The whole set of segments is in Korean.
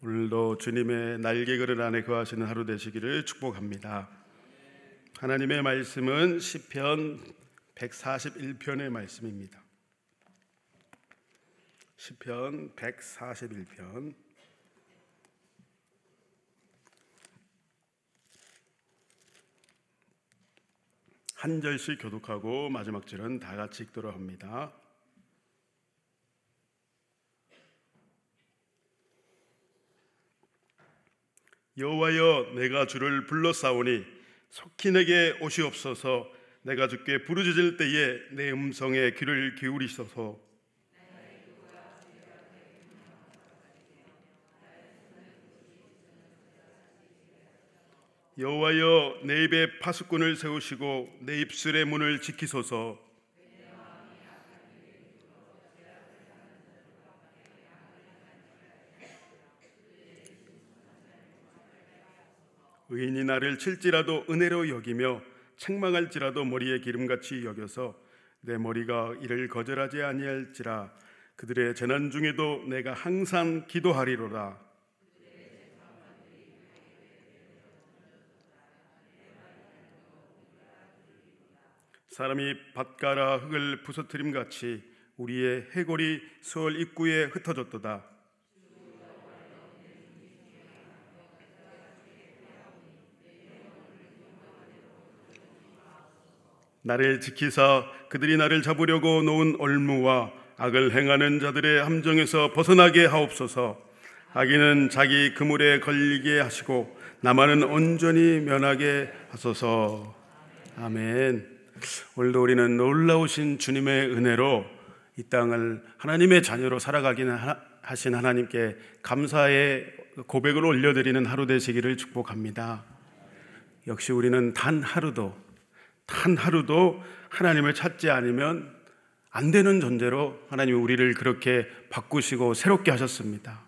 오늘도 주님의 날개 그릇 안에 거하시는 하루 되시기를 축복합니다. 하나님의 말씀은 시편 141편의 말씀입니다. 시편 141편 한 절씩 교독하고 마지막 절은 다 같이 읽도록 합니다. 여호와여 내가 주를 불러싸오니 속히 내게 오시옵소서. 내가 주께 부르짖을 때에 내 음성에 귀를 기울이소서. 여호와여 내 입에 파수꾼을 세우시고 내 입술의 문을 지키소서 의인이 나를 칠지라도 은혜로 여기며 책망할지라도 머리에 기름같이 여겨서 내 머리가 이를 거절하지 아니할지라. 그들의 재난 중에도 내가 항상 기도하리로다 사람이 밭가라 흙을 부서뜨림 같이 우리의 해골이 수월 입구에 흩어졌도다 나를 지키사 그들이 나를 잡으려고 놓은 얼무와 악을 행하는 자들의 함정에서 벗어나게 하옵소서. 악인은 자기 그물에 걸리게 하시고 나만은 온전히 면하게 하소서. 아멘. 오늘도 우리는 놀라우신 주님의 은혜로 이 땅을 하나님의 자녀로 살아가기는 하신 하나님께 감사의 고백을 올려드리는 하루 되시기를 축복합니다. 역시 우리는 단 하루도 단 하루도 하나님을 찾지 않으면 안 되는 존재로 하나님이 우리를 그렇게 바꾸시고 새롭게 하셨습니다.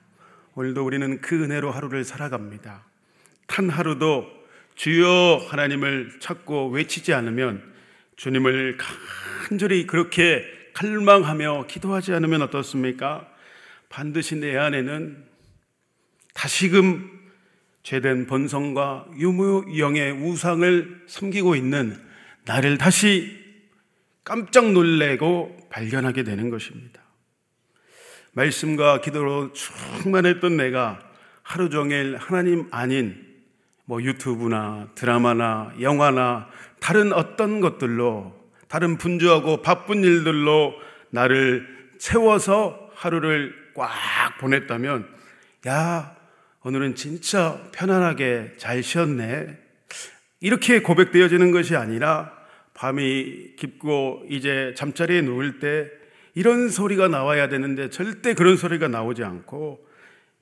오늘도 우리는 그 은혜로 하루를 살아갑니다. 단 하루도 주여 하나님을 찾고 외치지 않으면 주님을 간절히 그렇게 갈망하며 기도하지 않으면 어떻습니까? 반드시 내 안에는 다시금 죄된 번성과 유무영의 우상을 섬기고 있는 나를 다시 깜짝 놀래고 발견하게 되는 것입니다. 말씀과 기도로 충만했던 내가 하루 종일 하나님 아닌 뭐 유튜브나 드라마나 영화나 다른 어떤 것들로 다른 분주하고 바쁜 일들로 나를 채워서 하루를 꽉 보냈다면 야 오늘은 진짜 편안하게 잘 쉬었네 이렇게 고백되어지는 것이 아니라 밤이 깊고 이제 잠자리에 누울 때 이런 소리가 나와야 되는데 절대 그런 소리가 나오지 않고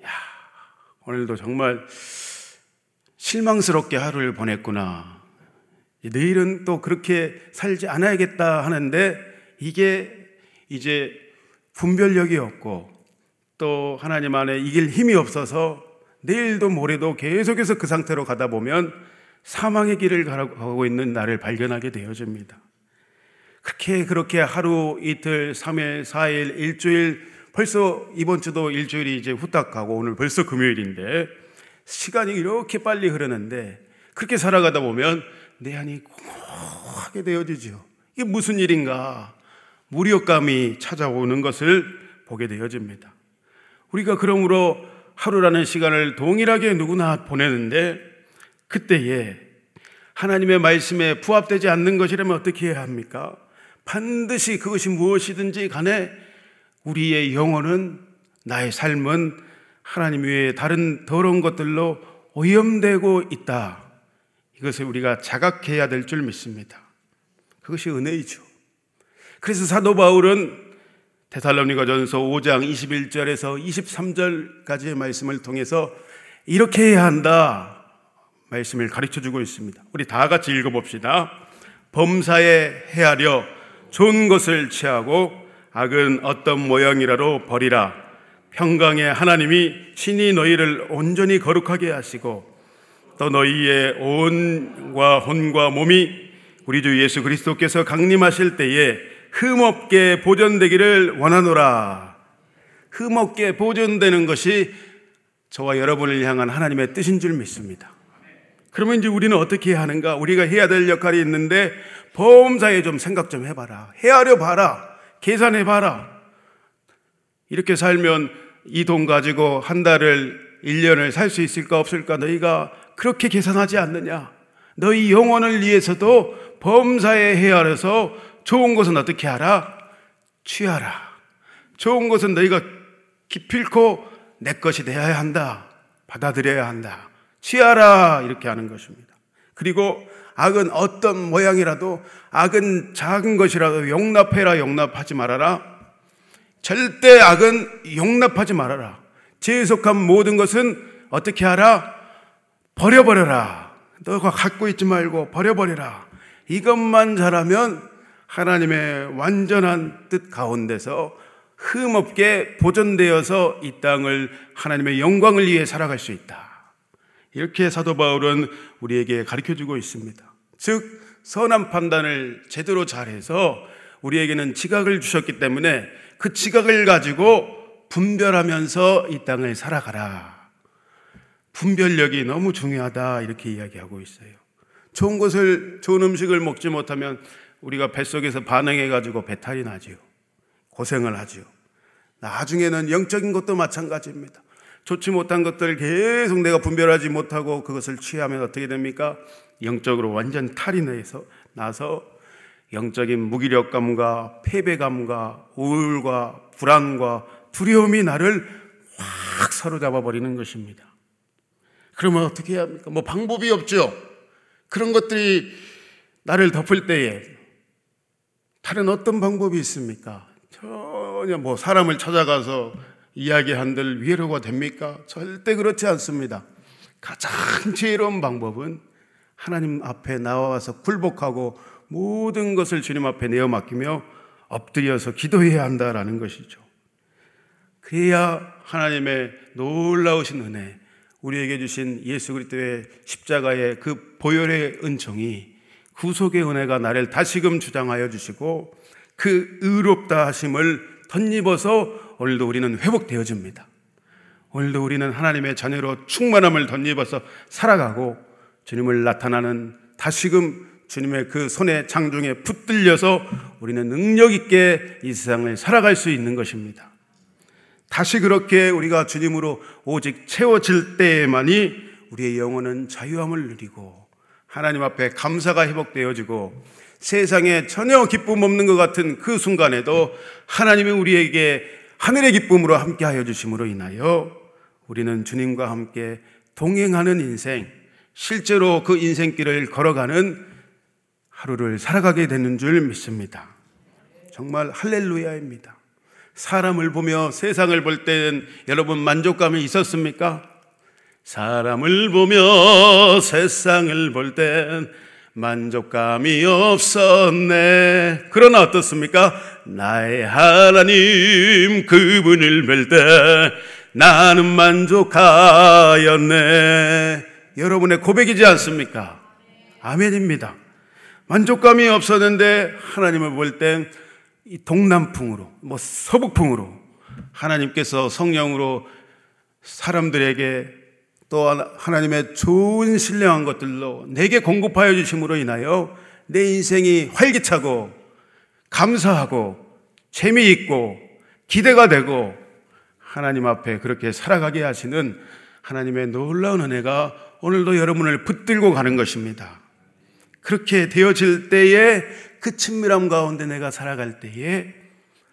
야, 오늘도 정말 실망스럽게 하루를 보냈구나. 내일은 또 그렇게 살지 않아야겠다 하는데 이게 이제 분별력이 없고 또 하나님 안에 이길 힘이 없어서 내일도 모레도 계속해서 그 상태로 가다 보면 사망의 길을 가고 있는 나를 발견하게 되어집니다. 그렇게 그렇게 하루 이틀, 3일, 4일, 일주일, 벌써 이번 주도 일주일이 이제 후딱 가고 오늘 벌써 금요일인데 시간이 이렇게 빨리 흐르는데 그렇게 살아가다 보면 내 안이 공허하게 되어지죠. 이게 무슨 일인가? 무력감이 찾아오는 것을 보게 되어집니다. 우리가 그러므로 하루라는 시간을 동일하게 누구나 보내는데 그때에 하나님의 말씀에 부합되지 않는 것이라면 어떻게 해야 합니까? 반드시 그것이 무엇이든지 간에 우리의 영혼은 나의 삶은 하나님 외에 다른 더러운 것들로 오염되고 있다. 이것을 우리가 자각해야 될 줄 믿습니다. 그것이 은혜이죠. 그래서 사도 바울은 데살로니가 전서 5장 21절에서 23절까지의 말씀을 통해서 이렇게 해야 한다. 말씀을 가르쳐 주고 있습니다. 우리 다 같이 읽어 봅시다. 범사에 헤아려 좋은 것을 취하고 악은 어떤 모양이라도 버리라. 평강의 하나님이 신이 너희를 온전히 거룩하게 하시고 또 너희의 온과 혼과 몸이 우리 주 예수 그리스도께서 강림하실 때에 흠없게 보존되기를 원하노라. 흠없게 보존되는 것이 저와 여러분을 향한 하나님의 뜻인 줄 믿습니다. 그러면 이제 우리는 어떻게 해야 하는가? 우리가 해야 될 역할이 있는데 보험사에 좀 생각 좀 해봐라. 헤아려 봐라. 계산해 봐라. 이렇게 살면 이 돈 가지고 한 달을 1년을 살 수 있을까 없을까 너희가 그렇게 계산하지 않느냐? 너희 영혼을 위해서도 범사에 헤아려서 좋은 것은 어떻게 하라? 취하라. 좋은 것은 너희가 기필코 내 것이 되어야 한다. 받아들여야 한다. 취하라. 이렇게 하는 것입니다. 그리고 악은 어떤 모양이라도 악은 작은 것이라도 용납해라. 용납하지 말아라. 절대 악은 용납하지 말아라. 죄에 속한 모든 것은 어떻게 하라? 버려버려라. 너가 갖고 있지 말고 버려버려라. 이것만 잘하면 하나님의 완전한 뜻 가운데서 흠없게 보존되어서 이 땅을 하나님의 영광을 위해 살아갈 수 있다. 이렇게 사도 바울은 우리에게 가르쳐 주고 있습니다. 즉, 선한 판단을 제대로 잘해서 우리에게는 지각을 주셨기 때문에 그 지각을 가지고 분별하면서 이 땅을 살아가라. 분별력이 너무 중요하다. 이렇게 이야기하고 있어요. 좋은 것을, 좋은 음식을 먹지 못하면 우리가 뱃속에서 반응해가지고 배탈이 나지요. 고생을 하지요. 나중에는 영적인 것도 마찬가지입니다. 좋지 못한 것들을 계속 내가 분별하지 못하고 그것을 취하면 어떻게 됩니까? 영적으로 완전 탈이 나서, 나서 영적인 무기력감과 패배감과 우울과 불안과 두려움이 나를 확 사로잡아 버리는 것입니다. 그러면 어떻게 해야 합니까? 뭐 방법이 없죠. 그런 것들이 나를 덮을 때에 다른 어떤 방법이 있습니까? 전혀 뭐 사람을 찾아가서 이야기한들 위로가 됩니까? 절대 그렇지 않습니다. 가장 지혜로운 방법은 하나님 앞에 나와서 굴복하고 모든 것을 주님 앞에 내어 맡기며 엎드려서 기도해야 한다라는 것이죠. 그래야 하나님의 놀라우신 은혜, 우리에게 주신 예수 그리스도의 십자가의 그 보혈의 은총이 구속의 은혜가 나를 다시금 주장하여 주시고 그 의롭다 하심을 덧입어서 오늘도 우리는 회복되어집니다. 오늘도 우리는 하나님의 자녀로 충만함을 덧입어서 살아가고 주님을 나타나는 다시금 주님의 그 손의 장중에 붙들려서 우리는 능력 있게 이 세상을 살아갈 수 있는 것입니다. 다시 그렇게 우리가 주님으로 오직 채워질 때에만이 우리의 영혼은 자유함을 누리고 하나님 앞에 감사가 회복되어지고 세상에 전혀 기쁨 없는 것 같은 그 순간에도 하나님이 우리에게 하늘의 기쁨으로 함께하여 주심으로 인하여 우리는 주님과 함께 동행하는 인생, 실제로 그 인생길을 걸어가는 하루를 살아가게 되는 줄 믿습니다. 정말 할렐루야입니다. 사람을 보며 세상을 볼 때는 여러분 만족감이 있었습니까? 사람을 보며 세상을 볼 땐 만족감이 없었네. 그러나 어떻습니까? 나의 하나님 그분을 뵐 때 나는 만족하였네. 여러분의 고백이지 않습니까? 아멘입니다. 만족감이 없었는데 하나님을 볼땐 동남풍으로, 뭐 서북풍으로 하나님께서 성령으로 사람들에게 또 하나님의 좋은 신령한 것들로 내게 공급하여 주심으로 인하여 내 인생이 활기차고 감사하고 재미있고 기대가 되고 하나님 앞에 그렇게 살아가게 하시는 하나님의 놀라운 은혜가 오늘도 여러분을 붙들고 가는 것입니다. 그렇게 되어질 때에 그 친밀함 가운데 내가 살아갈 때에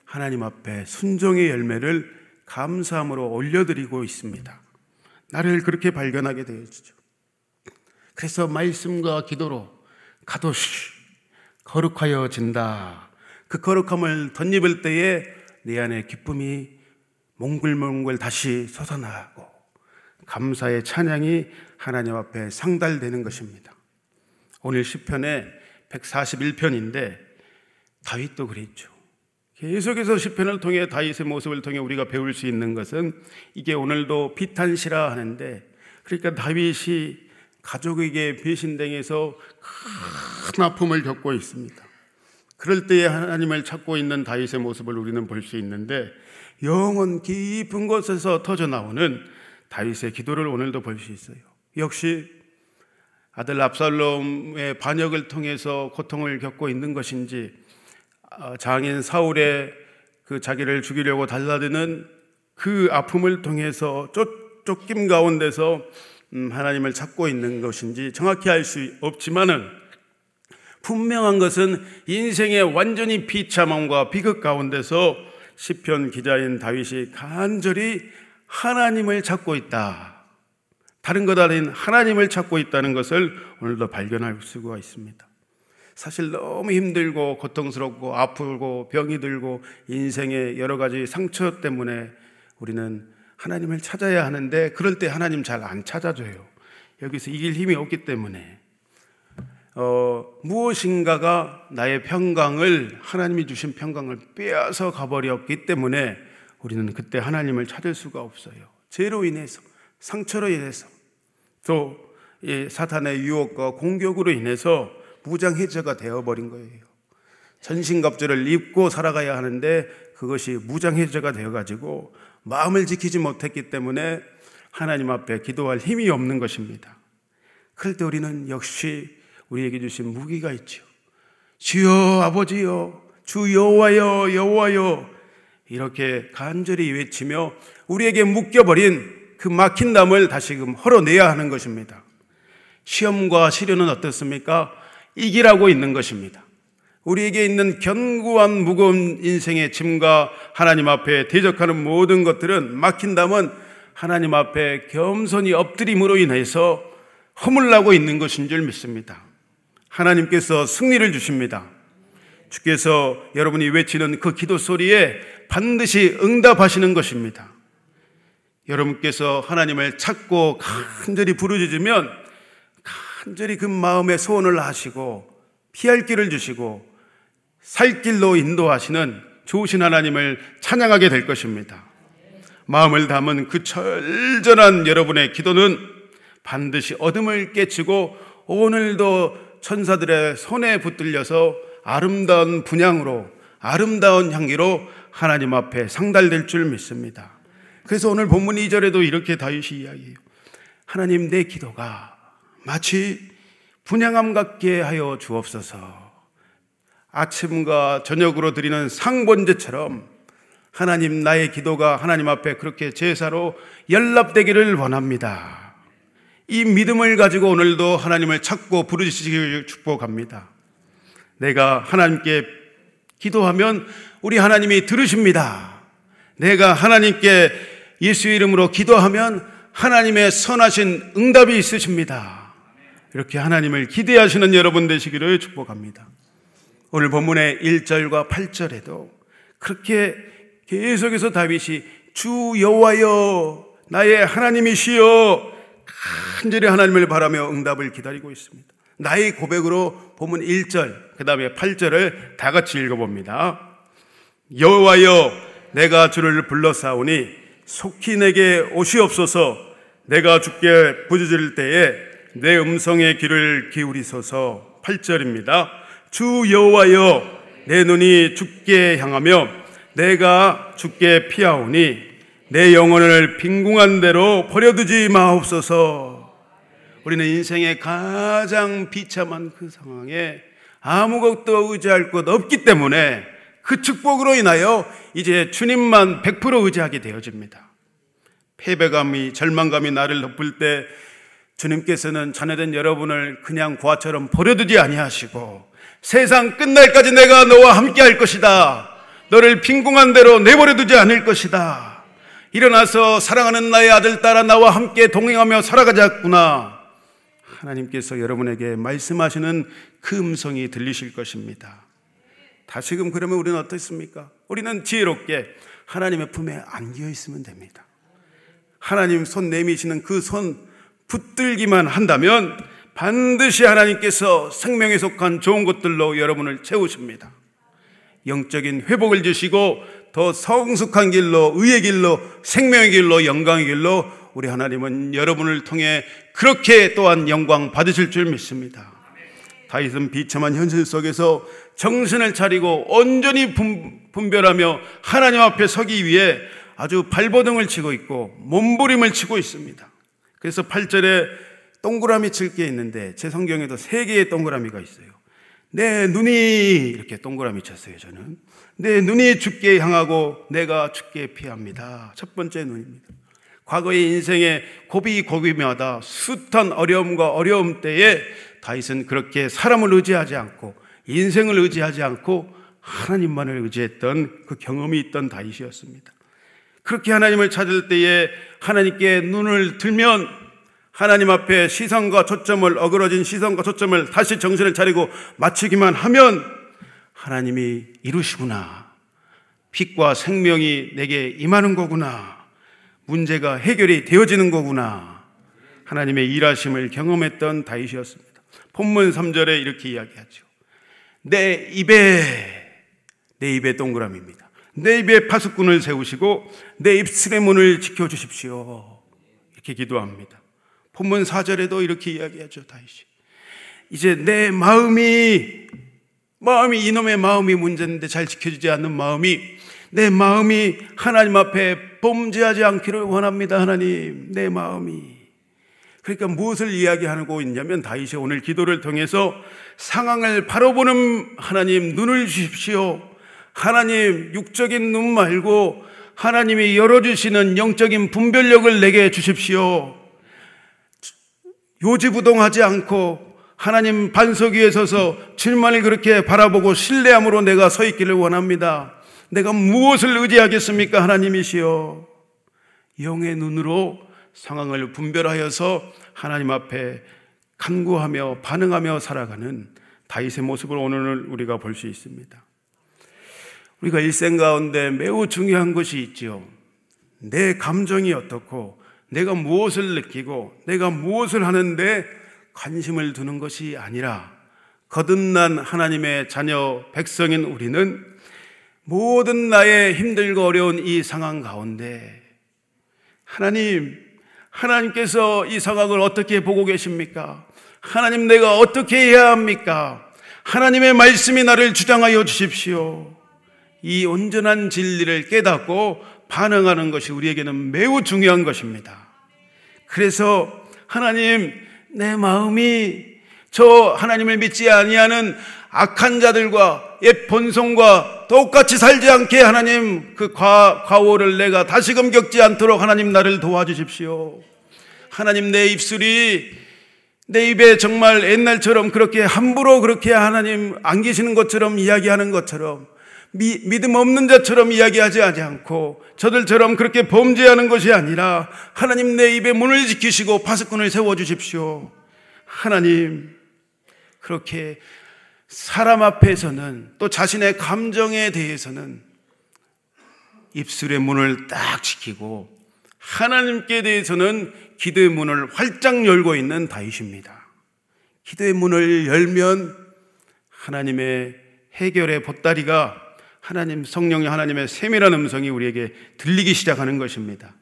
하나님 앞에 순종의 열매를 감사함으로 올려드리고 있습니다. 나를 그렇게 발견하게 되어지죠. 그래서 말씀과 기도로 가도시 거룩하여진다. 그 거룩함을 덧입을 때에 내 안에 기쁨이 몽글몽글 다시 솟아나고 감사의 찬양이 하나님 앞에 상달되는 것입니다. 오늘 시편에 141편인데 다윗도 그랬죠. 계속해서 시편을 통해 다윗의 모습을 통해 우리가 배울 수 있는 것은 이게 오늘도 비탄시라 하는데 그러니까 다윗이 가족에게 배신당해서 큰 아픔을 겪고 있습니다. 그럴 때에 하나님을 찾고 있는 다윗의 모습을 우리는 볼 수 있는데 영원 깊은 곳에서 터져 나오는 다윗의 기도를 오늘도 볼 수 있어요. 역시 아들 압살롬의 반역을 통해서 고통을 겪고 있는 것인지 아, 장인 사울의 그 자기를 죽이려고 달라드는 그 아픔을 통해서 쫓김 가운데서 음, 하나님을 찾고 있는 것인지 정확히 알 수 없지만은 분명한 것은 인생의 완전히 비참함과 비극 가운데서 시편 기자인 다윗이 간절히 하나님을 찾고 있다. 다른 것 아닌 하나님을 찾고 있다는 것을 오늘도 발견할 수가 있습니다. 사실 너무 힘들고 고통스럽고 아프고 병이 들고 인생의 여러 가지 상처 때문에 우리는 하나님을 찾아야 하는데 그럴 때 하나님 잘 안 찾아줘요. 여기서 이길 힘이 없기 때문에 어, 무엇인가가 나의 평강을 하나님이 주신 평강을 빼앗아 가버렸기 때문에 우리는 그때 하나님을 찾을 수가 없어요. 죄로 인해서 상처로 인해서 또 사탄의 유혹과 공격으로 인해서 무장해제가 되어버린 거예요. 전신갑주를 입고 살아가야 하는데 그것이 무장해제가 되어가지고 마음을 지키지 못했기 때문에 하나님 앞에 기도할 힘이 없는 것입니다. 그럴 때 우리는 역시 우리에게 주신 무기가 있죠. 주여 아버지여 주 여호와여 여호와여 이렇게 간절히 외치며 우리에게 묶여버린 그 막힌 담을 다시금 헐어내야 하는 것입니다. 시험과 시련은 어떻습니까? 이기라고 있는 것입니다. 우리에게 있는 견고한 무거운 인생의 짐과 하나님 앞에 대적하는 모든 것들은 막힌 담은 하나님 앞에 겸손히 엎드림으로 인해서 허물나고 있는 것인 줄 믿습니다. 하나님께서 승리를 주십니다. 주께서 여러분이 외치는 그 기도 소리에 반드시 응답하시는 것입니다. 여러분께서 하나님을 찾고 간절히 부르짖으면 간절히 그 마음의 소원을 하시고 피할 길을 주시고 살 길로 인도하시는 좋으신 하나님을 찬양하게 될 것입니다. 마음을 담은 그 철저한 여러분의 기도는 반드시 어둠을 깨치고 오늘도 천사들의 손에 붙들려서 아름다운 분양으로 아름다운 향기로 하나님 앞에 상달될 줄 믿습니다. 그래서 오늘 본문 2절에도 이렇게 다윗이 이야기해요. 하나님 내 기도가 마치 분양함 같게 하여 주옵소서. 아침과 저녁으로 드리는 상번제처럼 하나님 나의 기도가 하나님 앞에 그렇게 제사로 연락되기를 원합니다. 이 믿음을 가지고 오늘도 하나님을 찾고 부르시기를 축복합니다. 내가 하나님께 기도하면 우리 하나님이 들으십니다. 내가 하나님께 예수 이름으로 기도하면 하나님의 선하신 응답이 있으십니다. 이렇게 하나님을 기대하시는 여러분 되시기를 축복합니다. 오늘 본문의 1절과 8절에도 그렇게 계속해서 다윗이 주 여호와여 나의 하나님이시여 간절히 하나님을 바라며 응답을 기다리고 있습니다. 나의 고백으로 보면 1절, 그 다음에 8절을 다 같이 읽어봅니다. 여호와여, 내가 주를 불러사오니 속히 내게 오시옵소서. 내가 주께 부짖을 때에 내 음성의 귀를 기울이소서. 8절입니다. 주 여호와여, 내 눈이 주께 향하며 내가 주께 피하오니 내 영혼을 빈궁한 대로 버려두지 마옵소서. 우리는 인생의 가장 비참한 그 상황에 아무것도 의지할 것 없기 때문에 그 축복으로 인하여 이제 주님만 100% 의지하게 되어집니다. 패배감이, 절망감이 나를 덮을 때 주님께서는 자녀된 여러분을 그냥 고아처럼 버려두지 아니하시고 세상 끝날까지 내가 너와 함께 할 것이다. 너를 빈궁한 대로 내버려두지 않을 것이다. 일어나서 사랑하는 나의 아들 따라 나와 함께 동행하며 살아가자꾸나. 하나님께서 여러분에게 말씀하시는 그 음성이 들리실 것입니다. 다시금 그러면 우리는 어떻습니까? 우리는 지혜롭게 하나님의 품에 안겨 있으면 됩니다. 하나님 손 내미시는 그 손 붙들기만 한다면 반드시 하나님께서 생명에 속한 좋은 것들로 여러분을 채우십니다. 영적인 회복을 주시고 더 성숙한 길로, 의의 길로, 생명의 길로, 영광의 길로 우리 하나님은 여러분을 통해 그렇게 또한 영광 받으실 줄 믿습니다. 다윗은 비참한 현실 속에서 정신을 차리고 온전히 분별하며 하나님 앞에 서기 위해 아주 발버둥을 치고 있고 몸부림을 치고 있습니다. 그래서 8절에 동그라미 칠 게 있는데 제 성경에도 세 개의 동그라미가 있어요. 내 눈이 이렇게 동그라미 쳤어요, 저는. 내 눈이 죽게 향하고 내가 죽게 피합니다. 첫 번째 눈입니다. 과거의 인생의 고비 고비마다 숱한 어려움과 어려움 때에 다윗은 그렇게 사람을 의지하지 않고 인생을 의지하지 않고 하나님만을 의지했던 그 경험이 있던 다윗이었습니다. 그렇게 하나님을 찾을 때에 하나님께 눈을 들면 하나님 앞에 시선과 초점을 어그러진 시선과 초점을 다시 정신을 차리고 맞추기만 하면 하나님이 이루시구나. 빛과 생명이 내게 임하는 거구나. 문제가 해결이 되어지는 거구나. 하나님의 일하심을 경험했던 다윗이었습니다. 본문 3절에 이렇게 이야기하죠. 내 입에 내 입에 동그라미입니다. 내 입에 파수꾼을 세우시고 내 입술의 문을 지켜 주십시오. 이렇게 기도합니다. 본문 4절에도 이렇게 이야기하죠. 다윗이. 이제 내 마음이 마음이 이놈의 마음이 문제인데 잘 지켜주지 않는 마음이 내 마음이 하나님 앞에 범죄하지 않기를 원합니다. 하나님, 내 마음이. 그러니까 무엇을 이야기하고 있냐면 다윗이 오늘 기도를 통해서 상황을 바로 보는 하나님 눈을 주십시오. 하나님 육적인 눈 말고 하나님이 열어주시는 영적인 분별력을 내게 주십시오. 요지부동하지 않고 하나님 반석 위에 서서 주님만을 그렇게 바라보고 신뢰함으로 내가 서 있기를 원합니다. 내가 무엇을 의지하겠습니까? 하나님이시여. 영의 눈으로 상황을 분별하여서 하나님 앞에 간구하며 반응하며 살아가는 다윗의 모습을 오늘 우리가 볼 수 있습니다. 우리가 일생 가운데 매우 중요한 것이 있지요. 내 감정이 어떻고 내가 무엇을 느끼고 내가 무엇을 하는데 관심을 두는 것이 아니라 거듭난 하나님의 자녀 백성인 우리는 모든 나의 힘들고 어려운 이 상황 가운데 하나님, 하나님께서 이 상황을 어떻게 보고 계십니까? 하나님 내가 어떻게 해야 합니까? 하나님의 말씀이 나를 주장하여 주십시오. 이 온전한 진리를 깨닫고 반응하는 것이 우리에게는 매우 중요한 것입니다. 그래서 하나님 내 마음이 저 하나님을 믿지 아니하는 악한 자들과 옛 본성과 똑같이 살지 않게 하나님 그 과, 과오를 내가 다시금 겪지 않도록 하나님 나를 도와주십시오. 하나님 내 입술이 내 입에 정말 옛날처럼 그렇게 함부로 그렇게 하나님 안 계시는 것처럼 이야기하는 것처럼 미, 믿음 없는 자처럼 이야기하지 않고 저들처럼 그렇게 범죄하는 것이 아니라 하나님 내 입에 문을 지키시고 파수꾼을 세워주십시오. 하나님, 그렇게 사람 앞에서는 또 자신의 감정에 대해서는 입술의 문을 딱 지키고 하나님께 대해서는 기도의 문을 활짝 열고 있는 다윗입니다. 기도의 문을 열면 하나님의 해결의 보따리가 하나님 성령이 하나님의 세밀한 음성이 우리에게 들리기 시작하는 것입니다.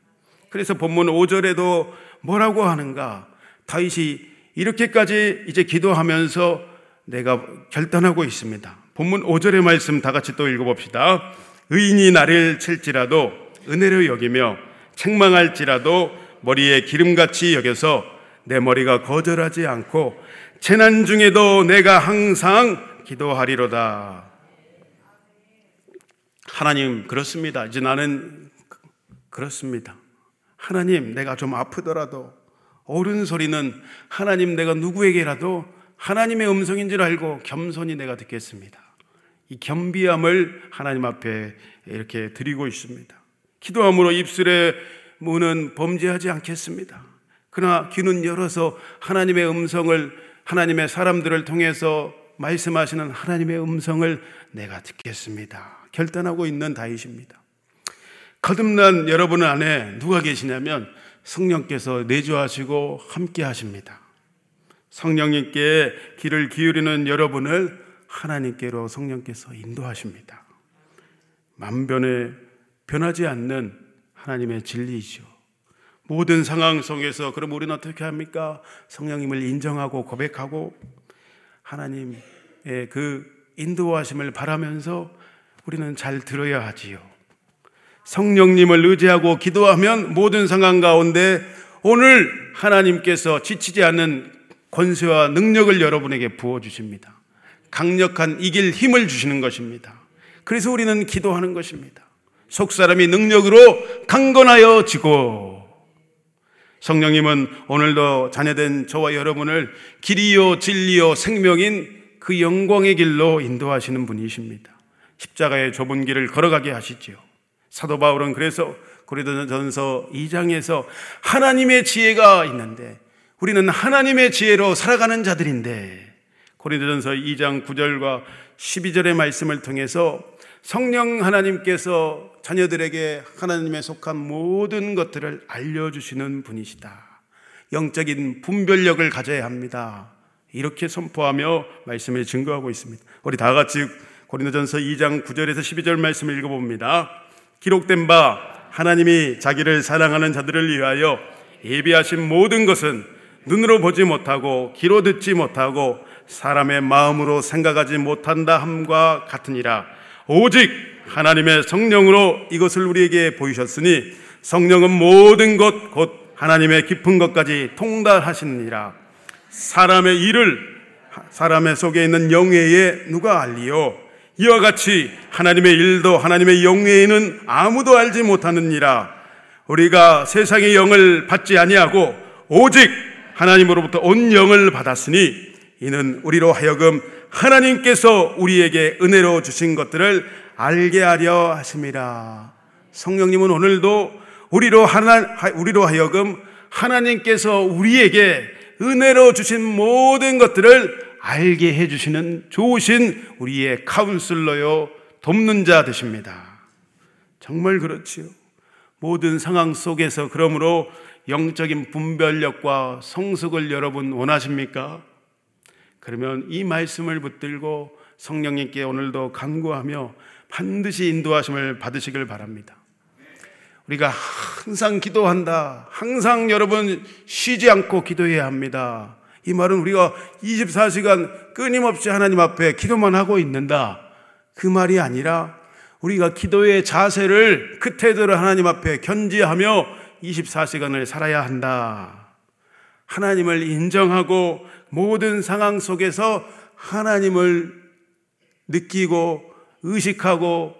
그래서 본문 5절에도 뭐라고 하는가? 다윗이 이렇게까지 이제 기도하면서 내가 결단하고 있습니다. 본문 5절의 말씀 다 같이 또 읽어봅시다. 의인이 나를 칠지라도 은혜로 여기며 책망할지라도 머리에 기름같이 여겨서 내 머리가 거절하지 않고 재난 중에도 내가 항상 기도하리로다. 하나님, 그렇습니다. 이제 나는 그렇습니다. 하나님, 내가 좀 아프더라도 옳은 소리는 하나님 내가 누구에게라도 하나님의 음성인 줄 알고 겸손히 내가 듣겠습니다. 이 겸비함을 하나님 앞에 이렇게 드리고 있습니다. 기도함으로 입술의 문은 범죄하지 않겠습니다. 그러나 귀는 열어서 하나님의 음성을 하나님의 사람들을 통해서 말씀하시는 하나님의 음성을 내가 듣겠습니다. 결단하고 있는 다윗입니다. 거듭난 여러분 안에 누가 계시냐면 성령께서 내주하시고 함께 하십니다. 성령님께 길을 기울이는 여러분을 하나님께로 성령께서 인도하십니다. 만변에 변하지 않는 하나님의 진리이죠. 모든 상황 속에서 그럼 우리는 어떻게 합니까? 성령님을 인정하고 고백하고 하나님의 그 인도하심을 바라면서 우리는 잘 들어야 하지요. 성령님을 의지하고 기도하면 모든 상황 가운데 오늘 하나님께서 지치지 않는 권세와 능력을 여러분에게 부어 주십니다. 강력한 이길 힘을 주시는 것입니다. 그래서 우리는 기도하는 것입니다. 속 사람이 능력으로 강건하여 지고 성령님은 오늘도 자녀된 저와 여러분을 길이요 진리요 생명인 그 영광의 길로 인도하시는 분이십니다. 십자가의 좁은 길을 걸어가게 하시지요. 사도 바울은 그래서 고린도전서 2장에서 하나님의 지혜가 있는데 우리는 하나님의 지혜로 살아가는 자들인데 고린도전서 2장 9절과 12절의 말씀을 통해서 성령 하나님께서 자녀들에게 하나님의 속한 모든 것들을 알려주시는 분이시다. 영적인 분별력을 가져야 합니다. 이렇게 선포하며 말씀을 증거하고 있습니다. 우리 다 같이 고린도전서 2장 9절에서 12절 말씀을 읽어봅니다. 기록된 바 하나님이 자기를 사랑하는 자들을 위하여 예비하신 모든 것은 눈으로 보지 못하고 귀로 듣지 못하고 사람의 마음으로 생각하지 못한다 함과 같으니라. 오직 하나님의 성령으로 이것을 우리에게 보이셨으니 성령은 모든 것 곧 하나님의 깊은 것까지 통달하시느니라 사람의 일을 사람의 속에 있는 영예에 누가 알리요 이와 같이 하나님의 일도 하나님의 영예에는 아무도 알지 못하느니라 우리가 세상의 영을 받지 아니하고 오직 하나님으로부터 온 영을 받았으니 이는 우리로 하여금 하나님께서 우리에게 은혜로 주신 것들을 알게 하려 하심이라. 성령님은 오늘도 우리로 하나 우리로 하여금 하나님께서 우리에게 은혜로 주신 모든 것들을 알게 해 주시는 좋으신 우리의 카운슬러요 돕는 자 되십니다. 정말 그렇지요. 모든 상황 속에서 그러므로 영적인 분별력과 성숙을 여러분 원하십니까? 그러면 이 말씀을 붙들고 성령님께 오늘도 간구하며 반드시 인도하심을 받으시길 바랍니다. 우리가 항상 기도한다. 항상 여러분 쉬지 않고 기도해야 합니다. 이 말은 우리가 24시간 끊임없이 하나님 앞에 기도만 하고 있는다. 그 말이 아니라 우리가 기도의 자세를 그 태도를 하나님 앞에 견지하며 24시간을 살아야 한다. 하나님을 인정하고 모든 상황 속에서 하나님을 느끼고 의식하고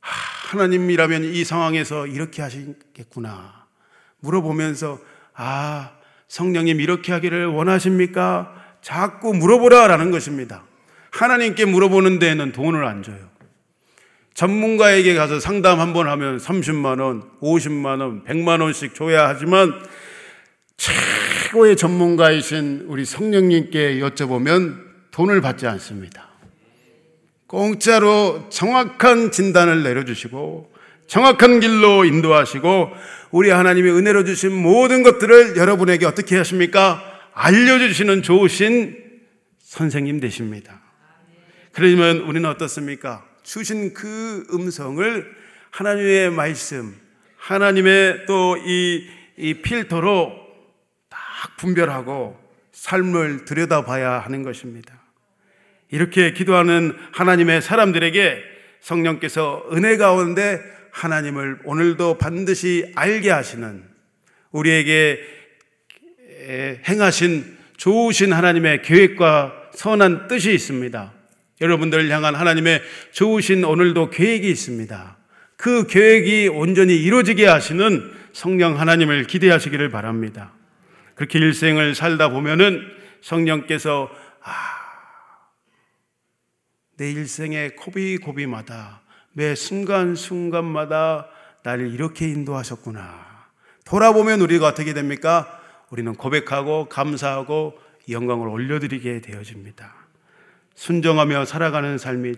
하 나님이라면 이 상황에서 이렇게 하시겠구나 물어보면서 아 성령님 이렇게 하기를 원하십니까? 자꾸 물어보라라는 것입니다. 하나님께 물어보는 데에는 돈을 안 줘요. 전문가에게 가서 상담 한 번 하면 30만 원, 50만 원, 100만 원씩 줘야 하지만 최고의 전문가이신 우리 성령님께 여쭤보면 돈을 받지 않습니다. 공짜로 정확한 진단을 내려주시고 정확한 길로 인도하시고 우리 하나님이 은혜로 주신 모든 것들을 여러분에게 어떻게 하십니까? 알려주시는 좋으신 선생님 되십니다. 그러면 우리는 어떻습니까? 주신 그 음성을 하나님의 말씀, 하나님의 또이 이 필터로 분별하고 삶을 들여다봐야 하는 것입니다. 이렇게 기도하는 하나님의 사람들에게 성령께서 은혜 가운데 하나님을 오늘도 반드시 알게 하시는 우리에게 행하신 좋으신 하나님의 계획과 선한 뜻이 있습니다. 여러분들을 향한 하나님의 좋으신 오늘도 계획이 있습니다. 그 계획이 온전히 이루어지게 하시는 성령 하나님을 기대하시기를 바랍니다. 그렇게 일생을 살다 보면은 성령께서 아, 내 일생의 고비고비마다 매 순간순간마다 나를 이렇게 인도하셨구나. 돌아보면 우리가 어떻게 됩니까? 우리는 고백하고 감사하고 영광을 올려드리게 되어집니다. 순정하며 살아가는 삶이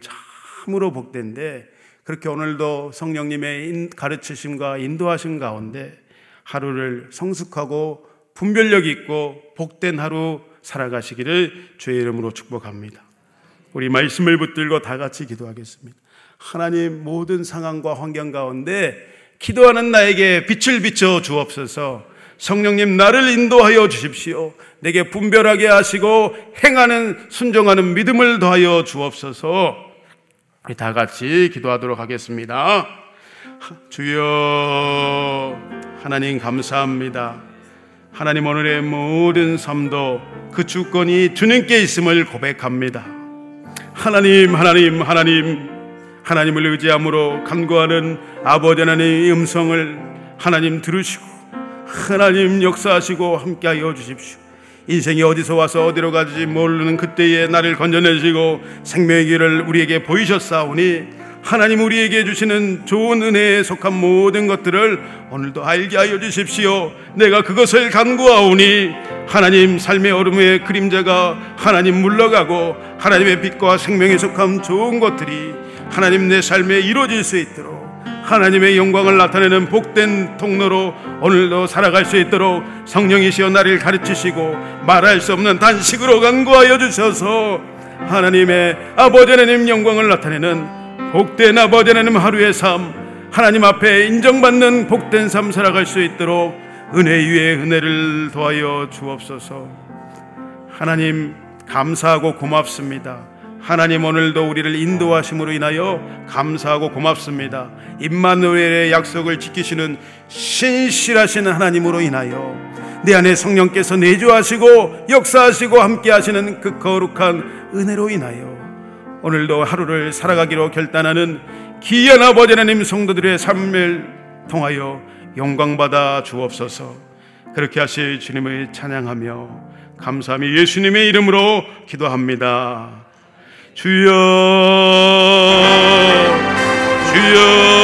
참으로 복된데 그렇게 오늘도 성령님의 가르치심과 인도하심 가운데 하루를 성숙하고 분별력 있고 복된 하루 살아가시기를 주의 이름으로 축복합니다. 우리 말씀을 붙들고 다 같이 기도하겠습니다. 하나님 모든 상황과 환경 가운데 기도하는 나에게 빛을 비춰 주옵소서. 성령님 나를 인도하여 주십시오. 내게 분별하게 하시고 행하는 순종하는 믿음을 더하여 주옵소서. 우리 다 같이 기도하도록 하겠습니다. 주여 하나님 감사합니다. 하나님 오늘의 모든 삶도 그 주권이 주님께 있음을 고백합니다. 하나님, 하나님, 하나님, 하나님을 의지함으로 간구하는 아버지 하나님의 음성을 하나님 들으시고 하나님 역사하시고 함께하여 주십시오. 인생이 어디서 와서 어디로 가지 모르는 그때에 나를 건져내시고 생명의 길을 우리에게 보이셨사오니 하나님 우리에게 주시는 좋은 은혜에 속한 모든 것들을 오늘도 알게 하여 주십시오. 내가 그것을 간구하오니 하나님 삶의 얼음의 그림자가 하나님 물러가고 하나님의 빛과 생명에 속한 좋은 것들이 하나님 내 삶에 이루어질 수 있도록 하나님의 영광을 나타내는 복된 통로로 오늘도 살아갈 수 있도록 성령이시여 나를 가르치시고 말할 수 없는 단식으로 간구하여 주셔서 하나님의 아버지 하나님 영광을 나타내는 복된 아버지 하나님 하루의 삶 하나님 앞에 인정받는 복된 삶 살아갈 수 있도록 은혜 위에 은혜를 더하여 주옵소서. 하나님 감사하고 고맙습니다. 하나님 오늘도 우리를 인도하심으로 인하여 감사하고 고맙습니다. 임마누엘의 약속을 지키시는 신실하신 하나님으로 인하여 내 안에 성령께서 내주하시고 역사하시고 함께 하시는 그 거룩한 은혜로 인하여 오늘도 하루를 살아가기로 결단하는 귀한 아버지 하나님 성도들의 삶을 통하여 영광받아 주옵소서. 그렇게 하실 주님을 찬양하며 감사함이 예수님의 이름으로 기도합니다. 주여 주여